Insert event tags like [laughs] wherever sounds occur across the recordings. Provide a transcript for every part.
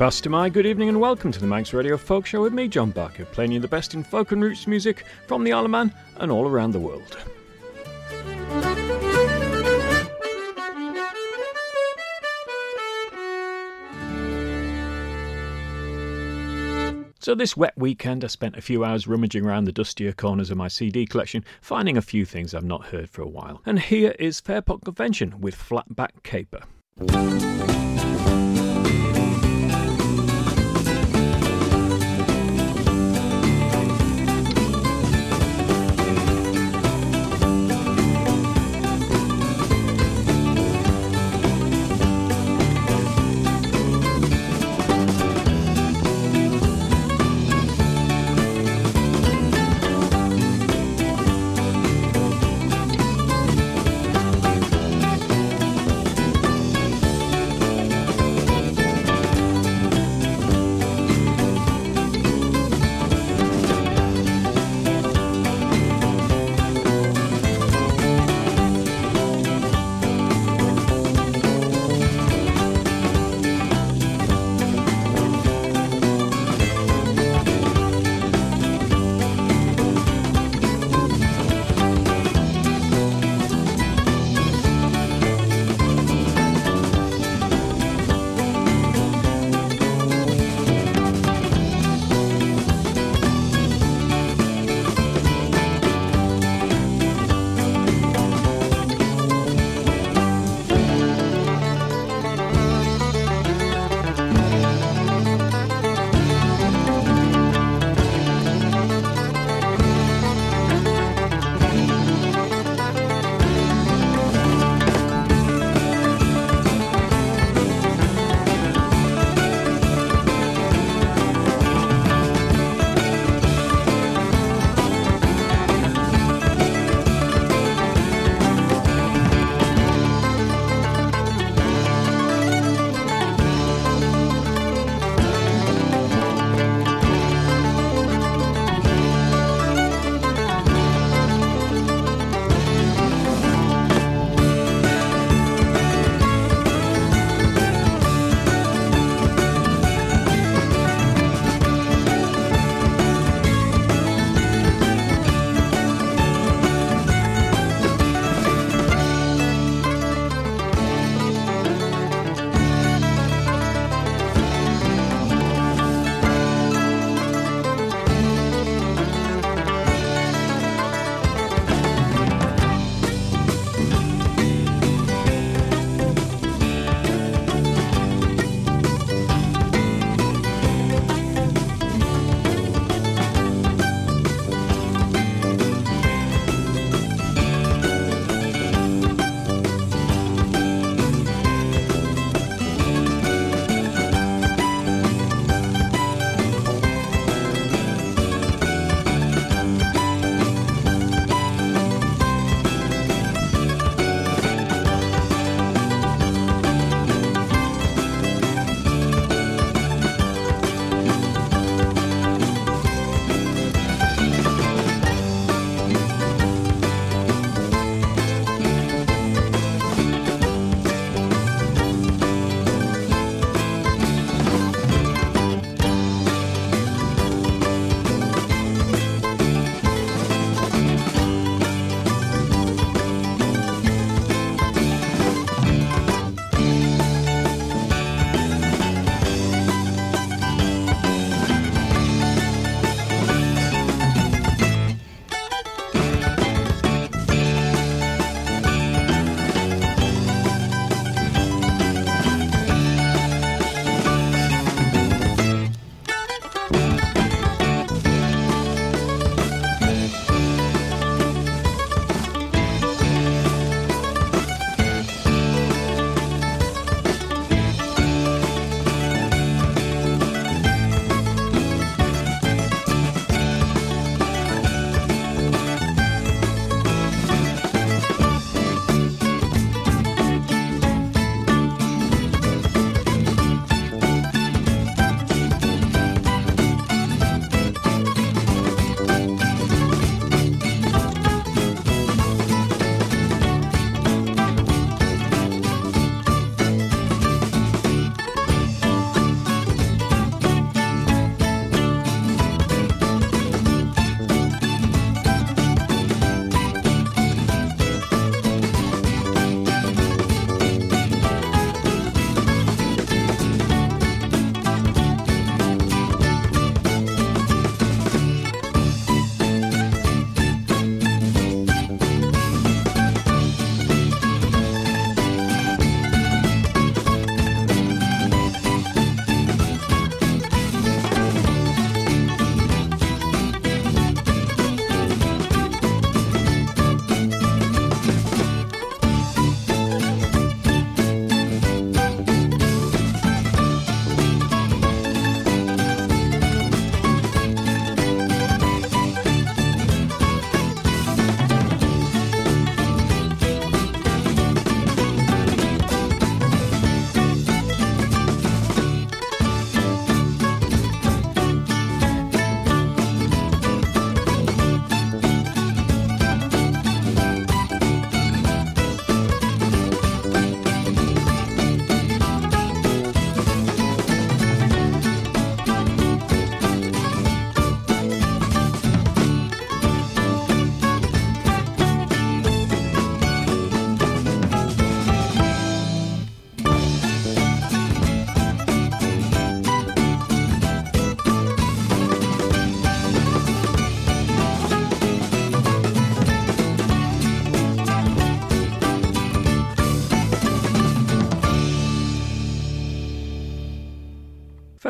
Fastyr mie, good evening and welcome to the Manx Radio Folk Show with me, John Barker, playing you the best in folk and roots music from the Isle of Man and all around the world. So, this wet weekend, I spent a few hours rummaging around the dustier corners of my CD collection, finding a few things I've not heard for a while. And here is Fairport Convention with Flatback Caper.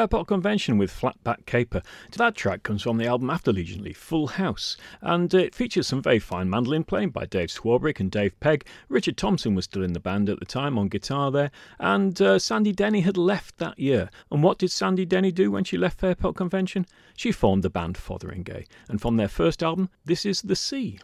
Fairport Convention with Flatback Caper. That track comes from the album After Liege and Lief, Full House, and it features some very fine mandolin playing by Dave Swarbrick and Dave Pegg. Richard Thompson was still in the band at the time on guitar there, and uh, Sandy Denny had left that year. And what did Sandy Denny do when she left Fairport Convention? She formed the band Fotheringay, and from their first album, this is The Sea.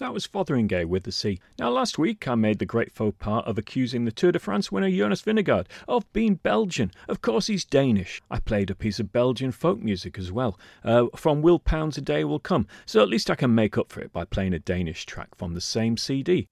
So that was Fotheringay with the sea. Now, last week I made the great faux pas of accusing the Tour de France winner Jonas Vingegaard of being Belgian. Of course, he's Danish. I played a piece of Belgian folk music as well. Uh, from Will Pound's A Day Will Come. So at least I can make up for it by playing a Danish track from the same CD.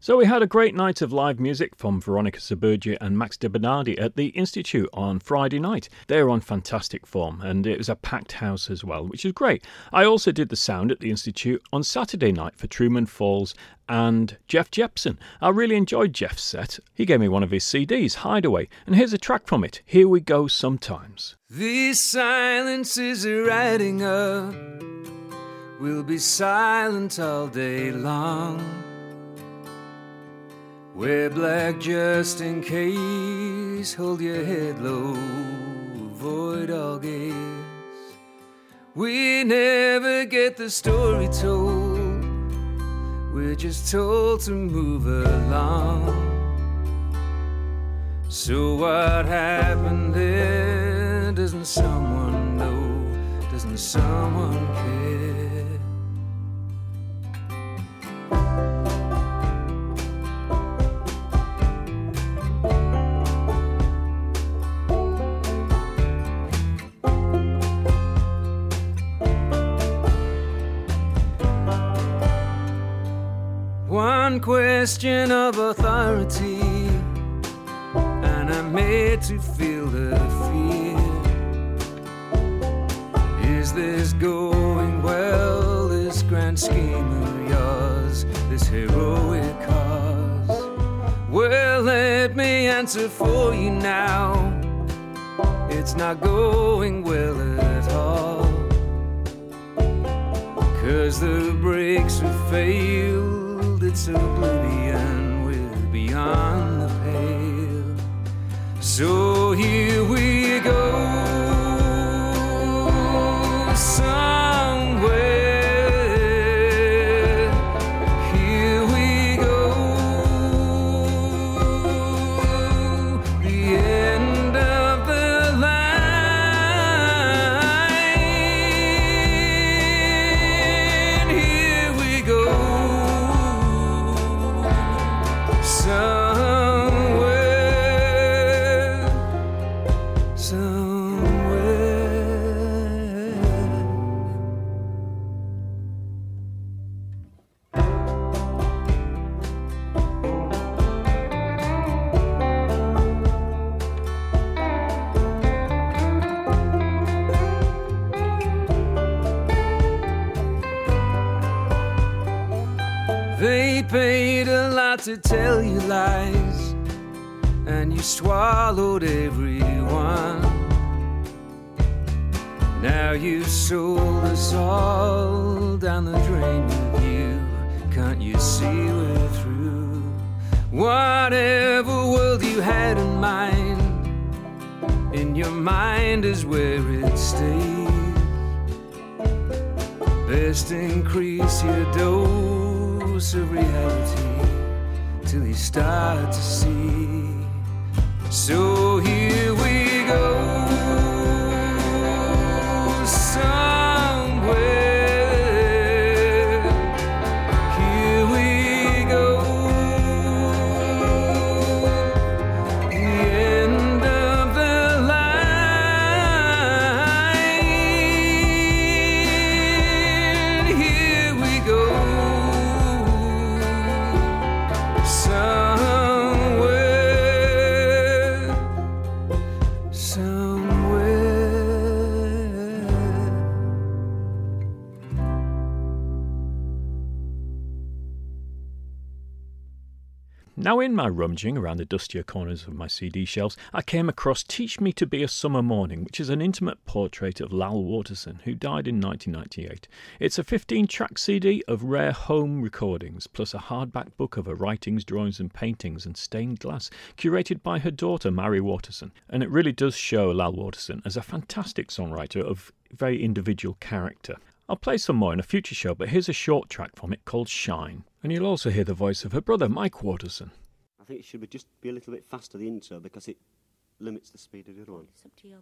So we had a great night of live music from Veronica Sbergia and Max de Bernardi at the Institute on Friday night. They're on fantastic form and it was a packed house as well, which is great. I also did the sound at the Institute on Saturday night for Truman Falls and Jeff Jepson. I really enjoyed Jeff's set. He gave me one of his CDs, Hideaway, and here's a track from it. Here we go sometimes. These silences are riding up. We'll be silent all day long. Wear black just in case. Hold your head low. Avoid all gaze. We never get the story told. We're just told to move along. So, what happened there? Doesn't someone know? Doesn't someone care? One question of authority, and I'm made to feel the fear. Is this going well, this grand scheme of yours, this heroic cause? Well, let me answer for you now. It's not going well at all. Cause the brakes have failed its oblivion Now, in my rummaging around the dustier corners of my CD shelves, I came across Teach Me to Be a Summer Morning, which is an intimate portrait of Lal Waterson, who died in 1998. It's a 15 track CD of rare home recordings, plus a hardback book of her writings, drawings, and paintings, and stained glass, curated by her daughter, Marry Waterson. And it really does show Lal Waterson as a fantastic songwriter of very individual character. I'll play some more in a future show, but here's a short track from it called Shine. And you'll also hear the voice of her brother, Mike Waterson. I think it should be just be a little bit faster, the intro, because it limits the speed of the other one. It's up to your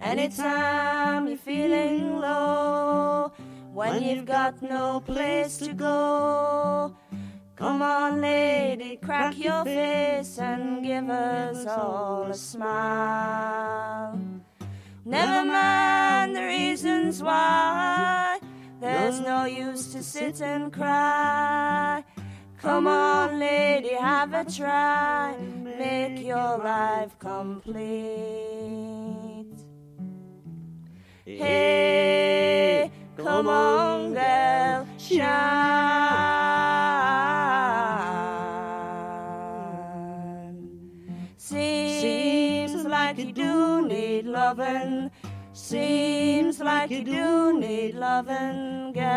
Anytime you're feeling low, when you've got no place to go, Come on, lady, crack your face and give us all a smile. Never mind the reasons why. There's no use to sit and cry. Come on, lady, have a try. Make your life complete. Hey, come on, girl, shine. Seems like you do need loving, girl.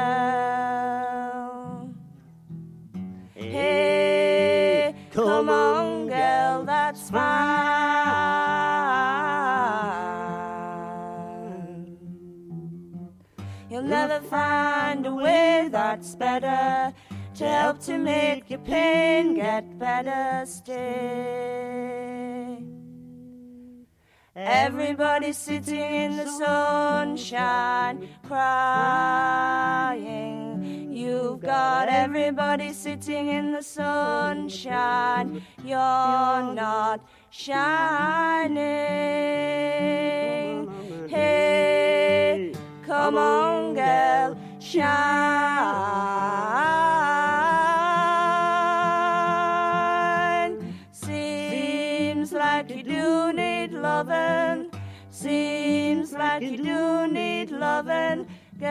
Hey, come on, girl, that's fine. You'll never find a way that's better to help to make your pain get better. Stay. Everybody sitting in the sunshine, crying. You've got everybody sitting in the sunshine. You're not shining. Hey, come on, girl, shine. You do need loving, girl.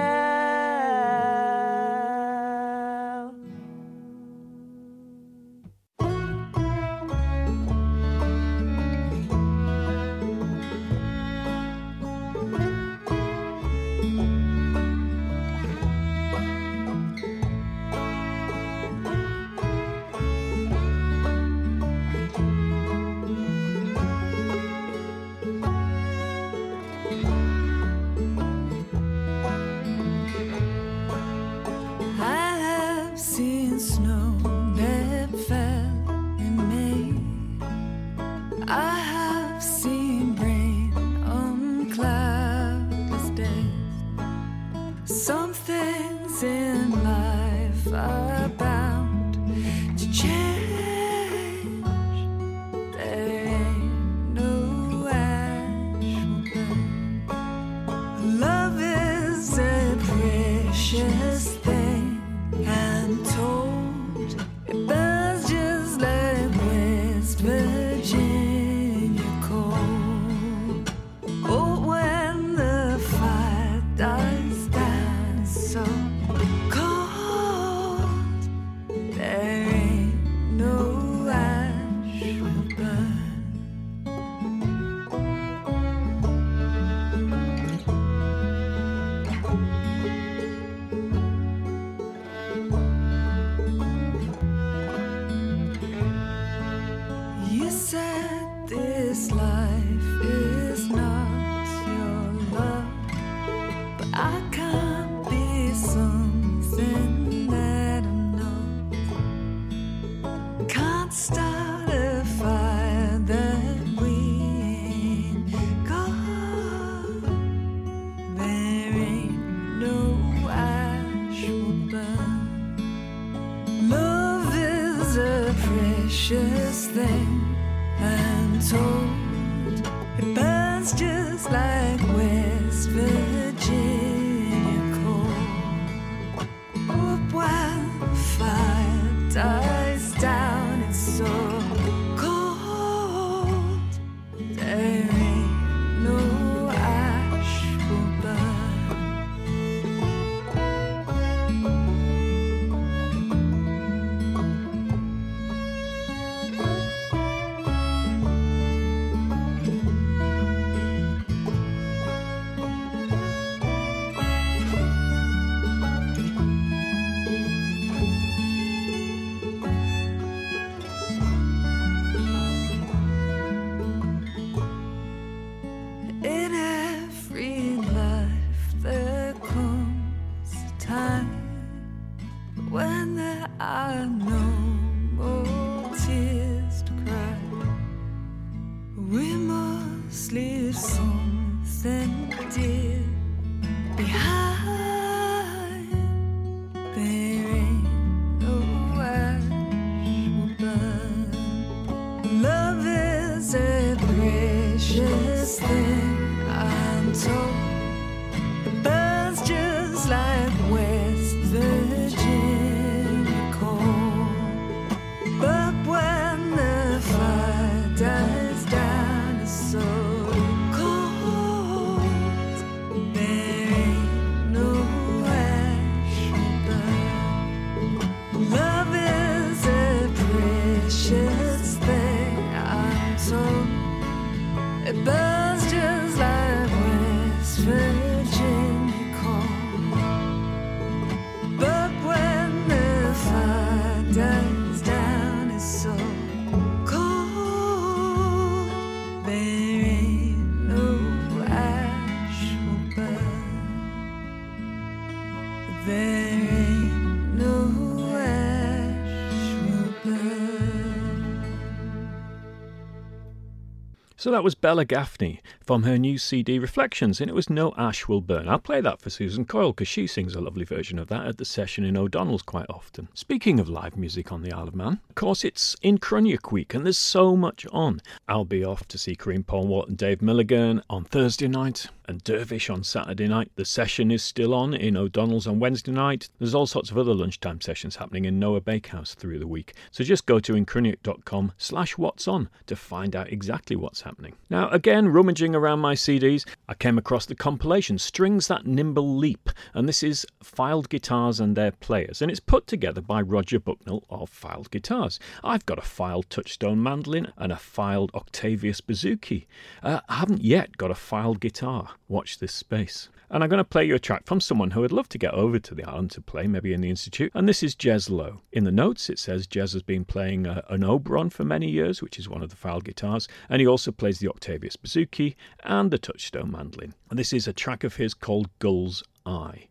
So that was Bella Gaffney from her new CD Reflections, and it was No Ash Will Burn. I'll play that for Susan Coyle because she sings a lovely version of that at the session in O'Donnell's quite often. Speaking of live music on the Isle of Man, of course it's in Chruinnaght week and there's so much on. I'll be off to see Karine Polwart and Dave Milligan on Thursday night and Dervish on Saturday night. The session is still on in O'Donnell's on Wednesday night. There's all sorts of other lunchtime sessions happening in Noa Bakehouse through the week. So just go to ynchruinnaght.com slash what's on to find out exactly what's happening. Now, again, rummaging around my CDs, I came across the compilation Strings That Nimble Leap, and this is Fylde Guitars and Their Players, and it's put together by Roger Bucknall of Fylde Guitars. I've got a Fylde Touchstone mandolin and a Fylde Octavius bouzouki. Uh, I haven't yet got a Fylde guitar. Watch this space. And I'm going to play you a track from someone who would love to get over to the island to play, maybe in the Institute. And this is Jez Lowe. In the notes, it says Jez has been playing uh, an Oberon for many years, which is one of the Fylde guitars, and he also plays the Octavius bouzouki and the Touchstone mandolin. And this is a track of his called Gull's Eye.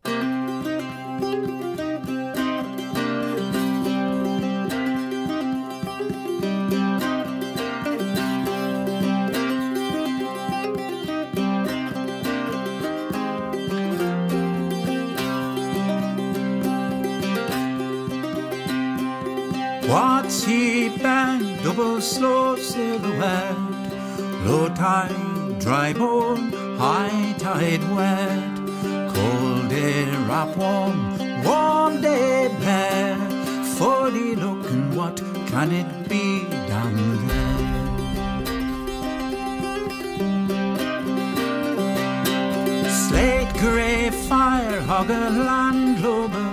What's he band, double slow silhouette, low tide, dry bone, high tide wet, cold day wrap warm, warm day bare, funny looking, what can it be down there? Slate grey fire, a land global.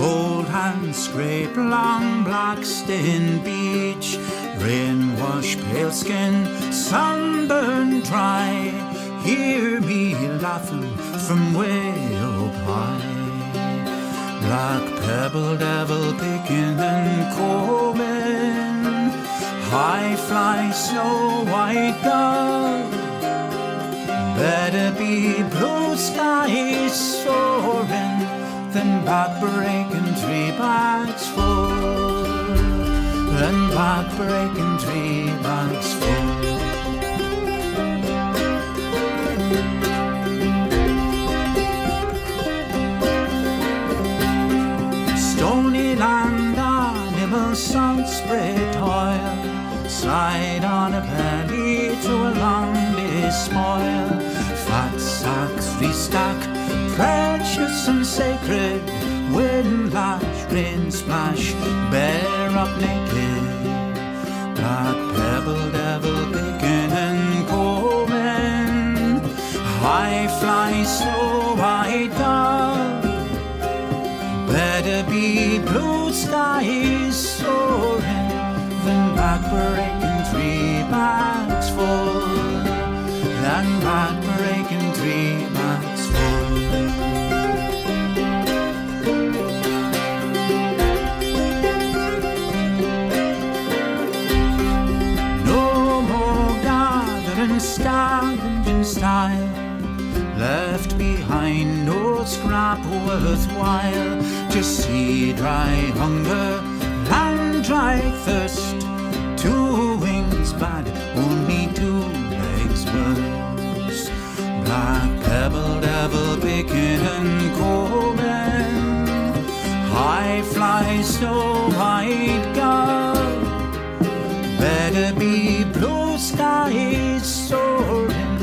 Cold hands scrape long black stained beach. Rain wash pale skin, sunburn dry. Hear me laughing from way up high. Black pebble devil picking and combing. High fly snow white dove. Better be blue skies soaring than back breaking tree bags full. Than back breaking tree bags full. Stony land animal sun spray toil. Slide on a belly to a long day spoil. Fat sacks restock, precious and sacred. Wind lash, rain splash, bear up naked. Black pebble devil picking and combing. High fly, snow white dove. Better be blue skies soaring than back breaking three bags full. Than back breaking three bags full. No scrap worthwhile. Just see dry hunger, land dry thirst. Two wings bad, only two legs worse. Black pebble devil picking and combing. High fly so white gull. Better be blue skies soaring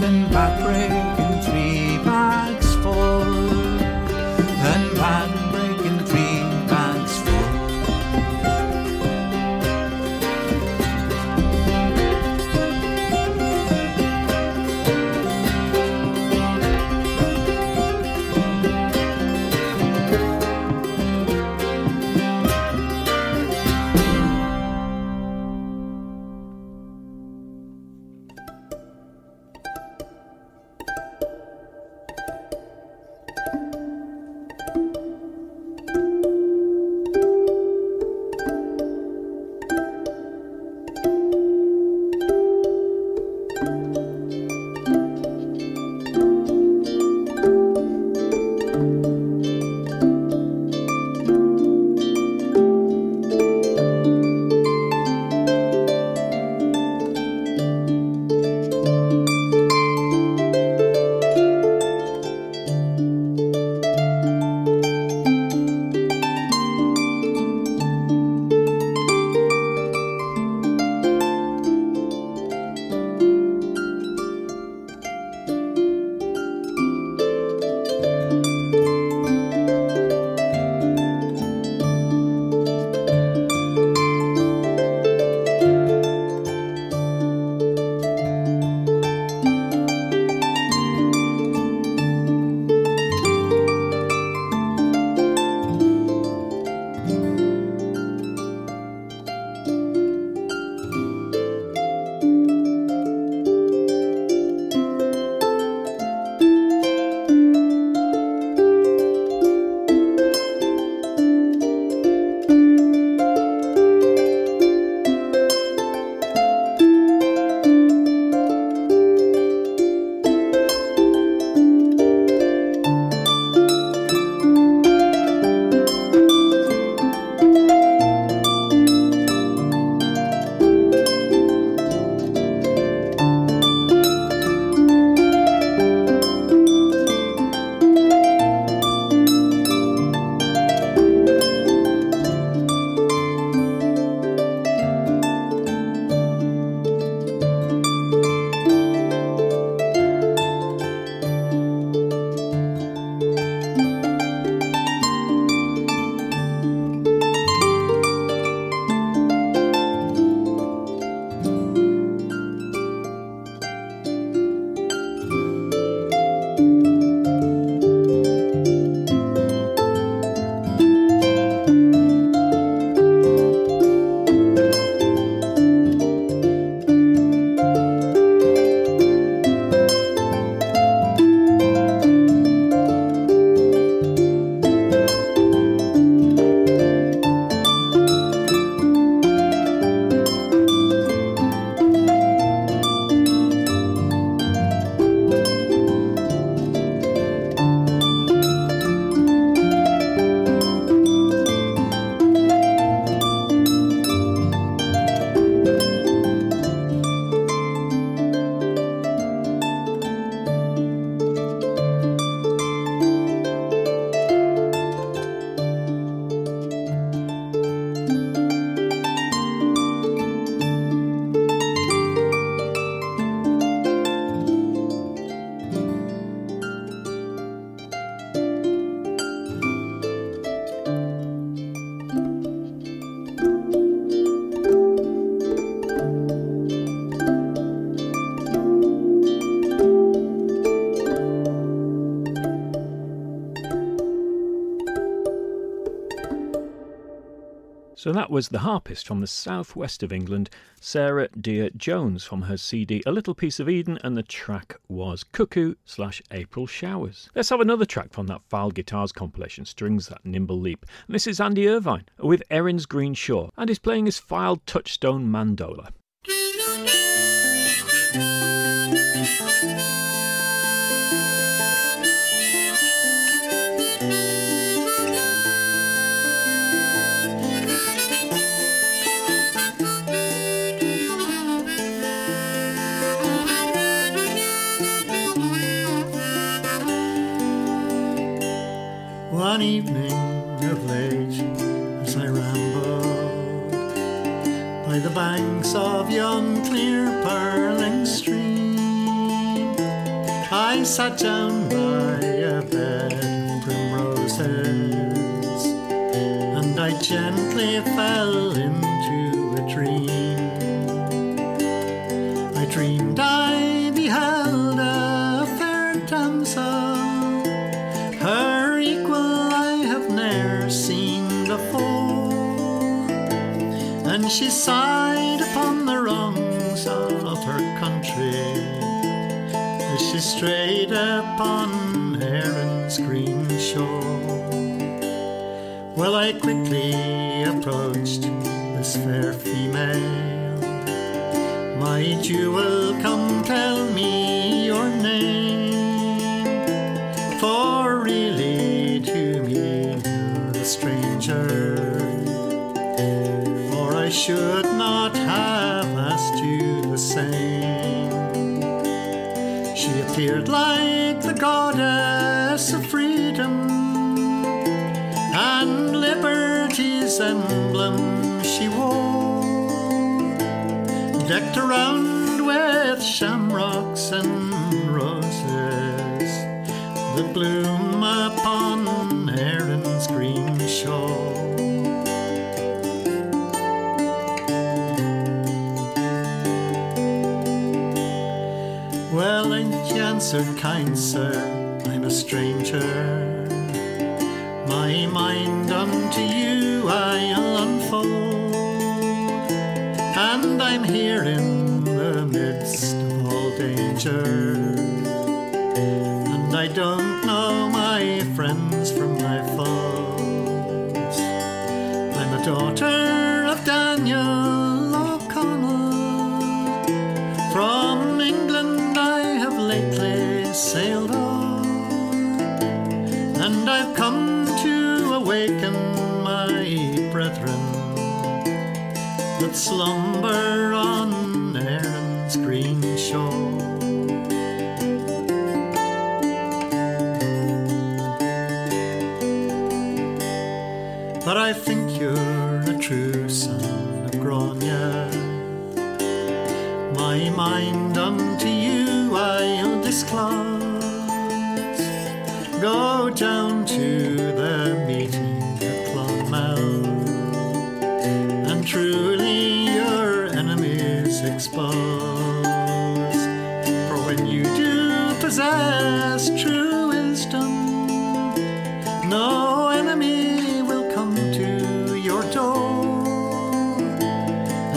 than back breaking three So that was the harpist from the southwest of England, Sarah Deere-Jones, from her CD A Little Piece of Eden, and the track was Cuckoo slash April Showers. Let's have another track from that Fylde Guitars compilation, Strings That Nimble Leap. And this is Andy Irvine with Erin's Green Shore, and he's playing his Fylde touchstone mandola. One evening of late, as I rambled by the banks of yon clear purling stream, I sat down by she sighed upon the wrongs of her country as she strayed upon Erin's green shore. Well, I quickly approached this fair female. My jewel, come should not have asked you the same. She appeared like the goddess of freedom and liberty's emblem she wore, decked around with shamrocks and roses that bloom upon Erin's green shore. Answered, kind sir, I'm a stranger. My mind unto you I'll unfold, and I'm here in the midst of all danger. That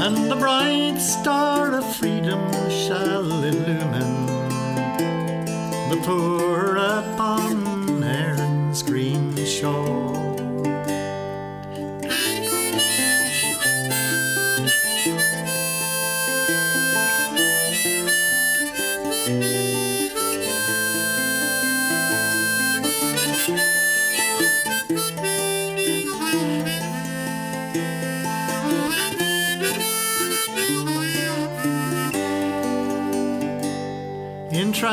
and the bright star of freedom shall illumine the poor upon Erin's green shore.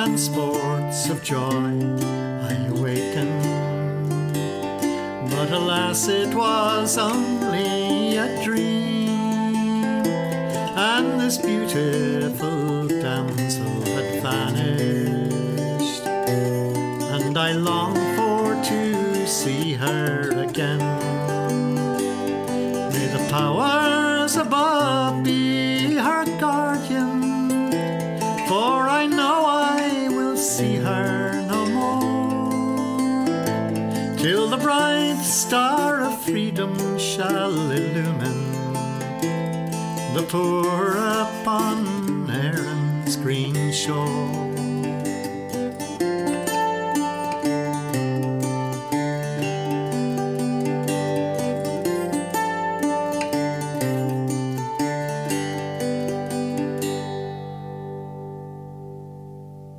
Transports of joy I awakened, but alas, it was only a dream, and this beautiful the upon green shore.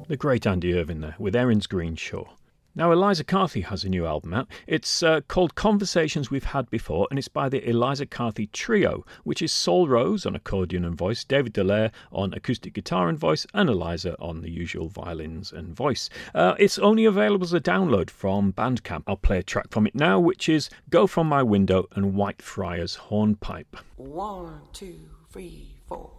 The great Andy Irvine there with Erin's Green Shore. Now, Eliza Carthy has a new album out. It's uh, called Conversations We've Had Before, and it's by the Eliza Carthy Trio, which is Saul Rose on accordion and voice, David Delarre on acoustic guitar and voice, and Eliza on the usual violins and voice. Uh, it's only available as a download from Bandcamp. I'll play a track from it now, which is Go From My Window and Whitefriars Hornpipe. One, two, three, four.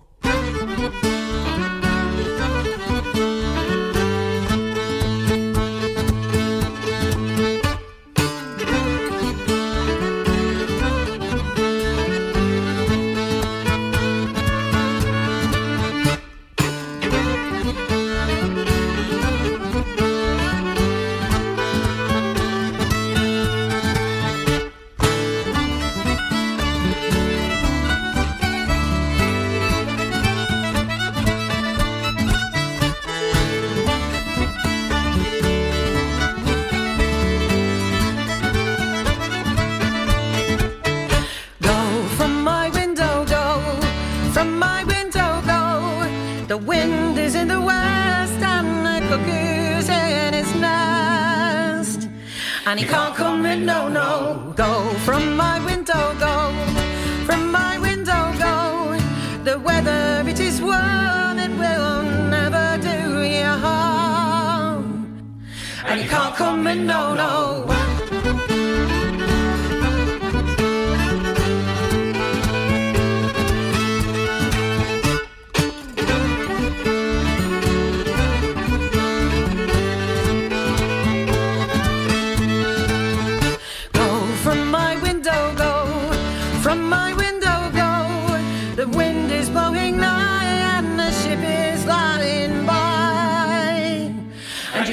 And he can't come in, no, no. Go from my window, go from my window, go. The weather, it is warm, it will never do you harm. And he can't come in, no, no.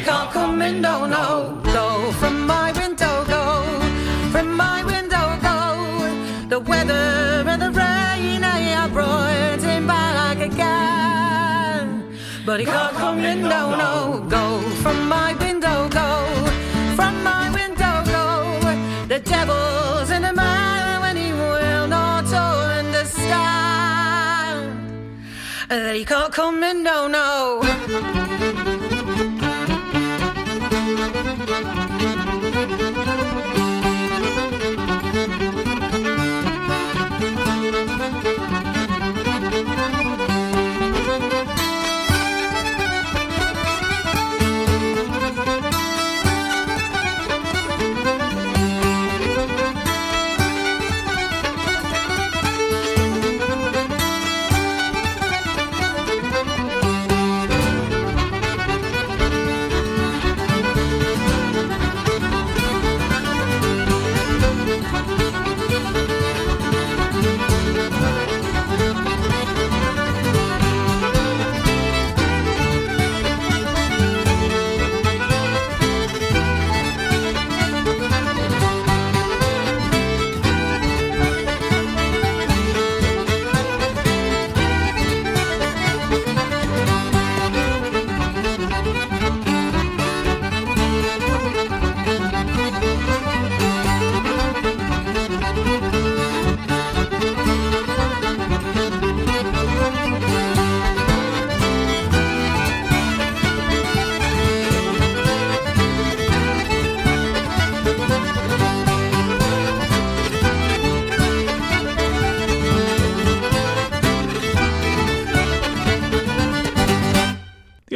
Can't come in, no, no. Go from my window, go from my window, go. The weather and the rain, I have brought him back again. But he can't come in, no, no. Go from my window, go from my window, go. The devil's in the man when he will not understand that he can't come in, no, no.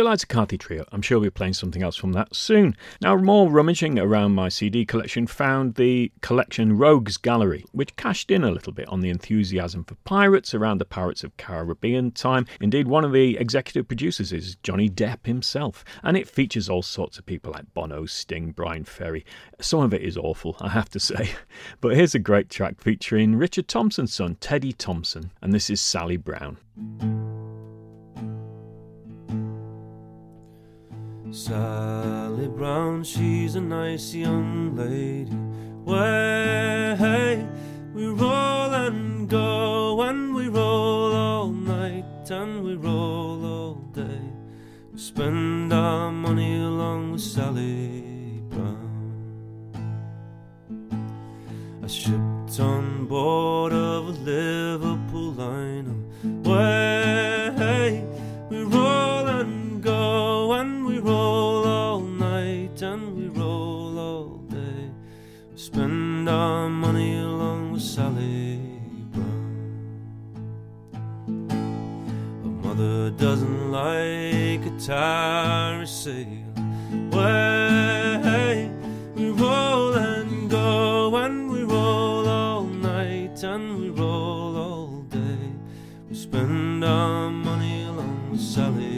The Eliza Carthy Trio. I'm sure we'll be playing something else from that soon. Now, more rummaging around my CD collection found the collection Rogues Gallery, which cashed in a little bit on the enthusiasm for pirates around the Pirates of Caribbean time. Indeed, one of the executive producers is Johnny Depp himself, and it features all sorts of people like Bono, Sting, Bryan Ferry. Some of it is awful, I have to [laughs] say. But here's a great track featuring Richard Thompson's son, Teddy Thompson, and this is Sally Brown. Sally Brown, she's a nice young lady. Way, we roll and go, and we roll all night, and we roll all day. We spend our money along with Sally Brown. I shipped on board of a Liverpool liner. Way we roll and we roll all night, and we roll all day. We spend our money along with Sally Brown. Her mother doesn't like a tired sail. Way we roll and go, and we roll all night, and we roll all day. We spend our money along with Sally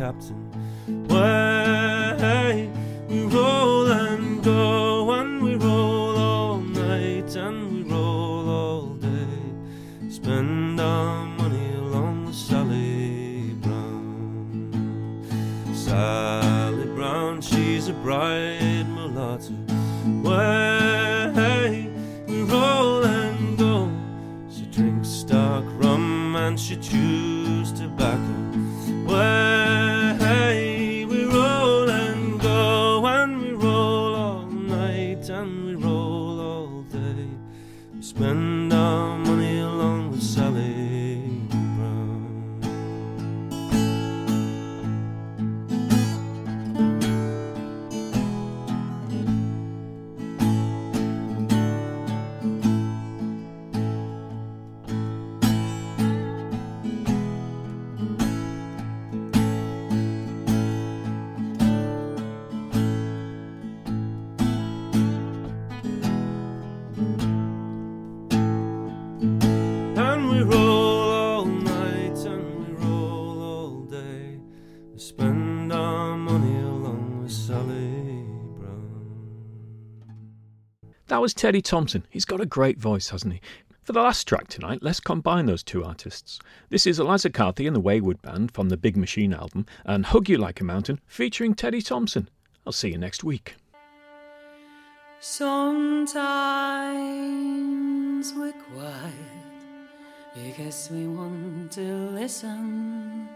captain. That was Teddy Thompson. He's got a great voice, hasn't he? For the last track tonight, let's combine those two artists. This is Eliza Carthy and the Wayward Band from the Big Machine album, and Hug You Like a Mountain featuring Teddy Thompson. I'll see you next week. Sometimes we're quiet because we want to listen,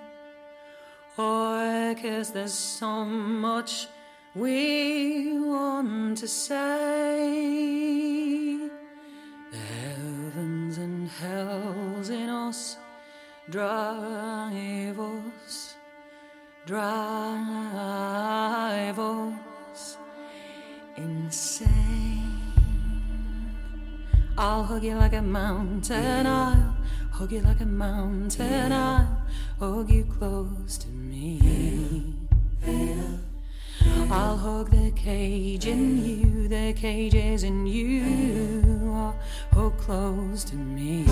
or because there's so much we want to say. The heavens and hells in us drive us, drive us insane. I'll hug you like a mountain, I'll hug you like a mountain, I'll hug you close to me. I'll hug the cage in you, the cage is in you, hug close to me.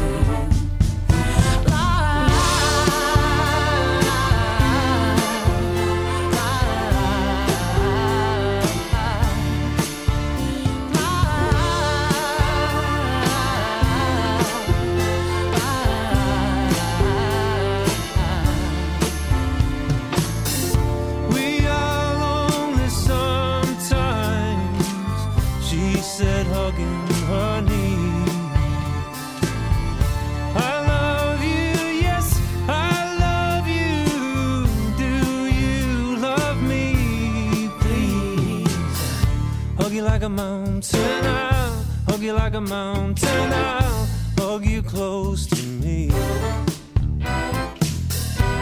Hug you like a mountain, I'll hug you like a mountain, I'll hug you close to me.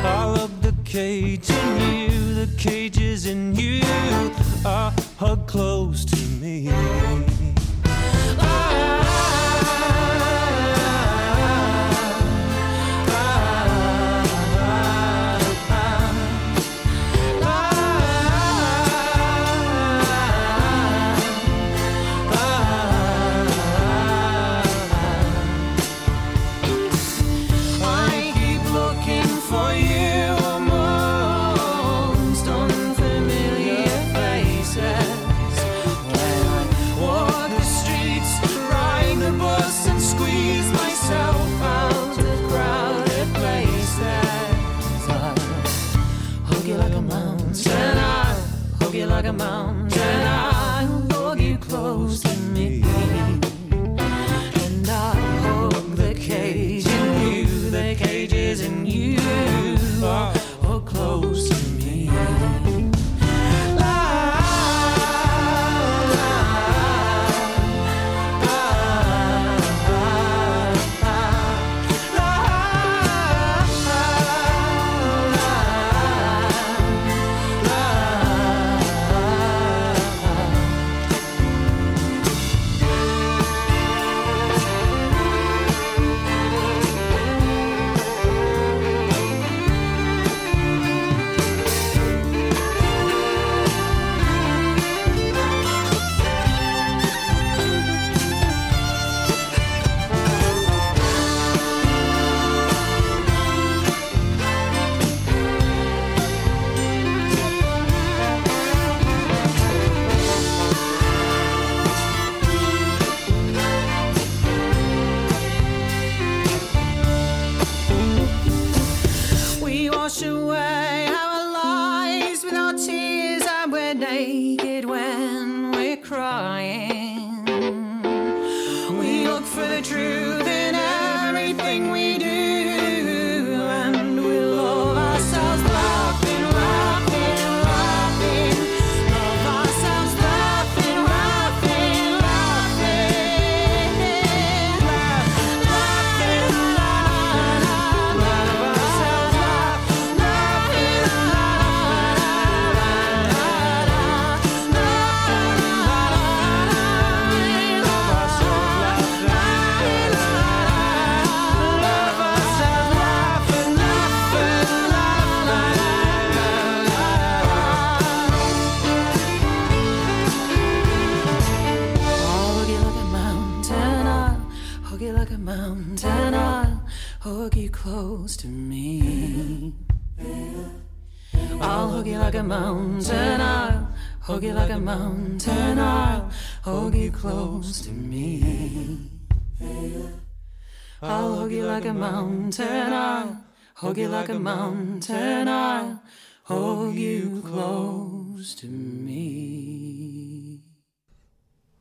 I'll hug the cage in you, the cage is in you. I hug close to me. close to me. I'll hug you like a mountain, I'll hug you like a mountain, I'll hug you close to me.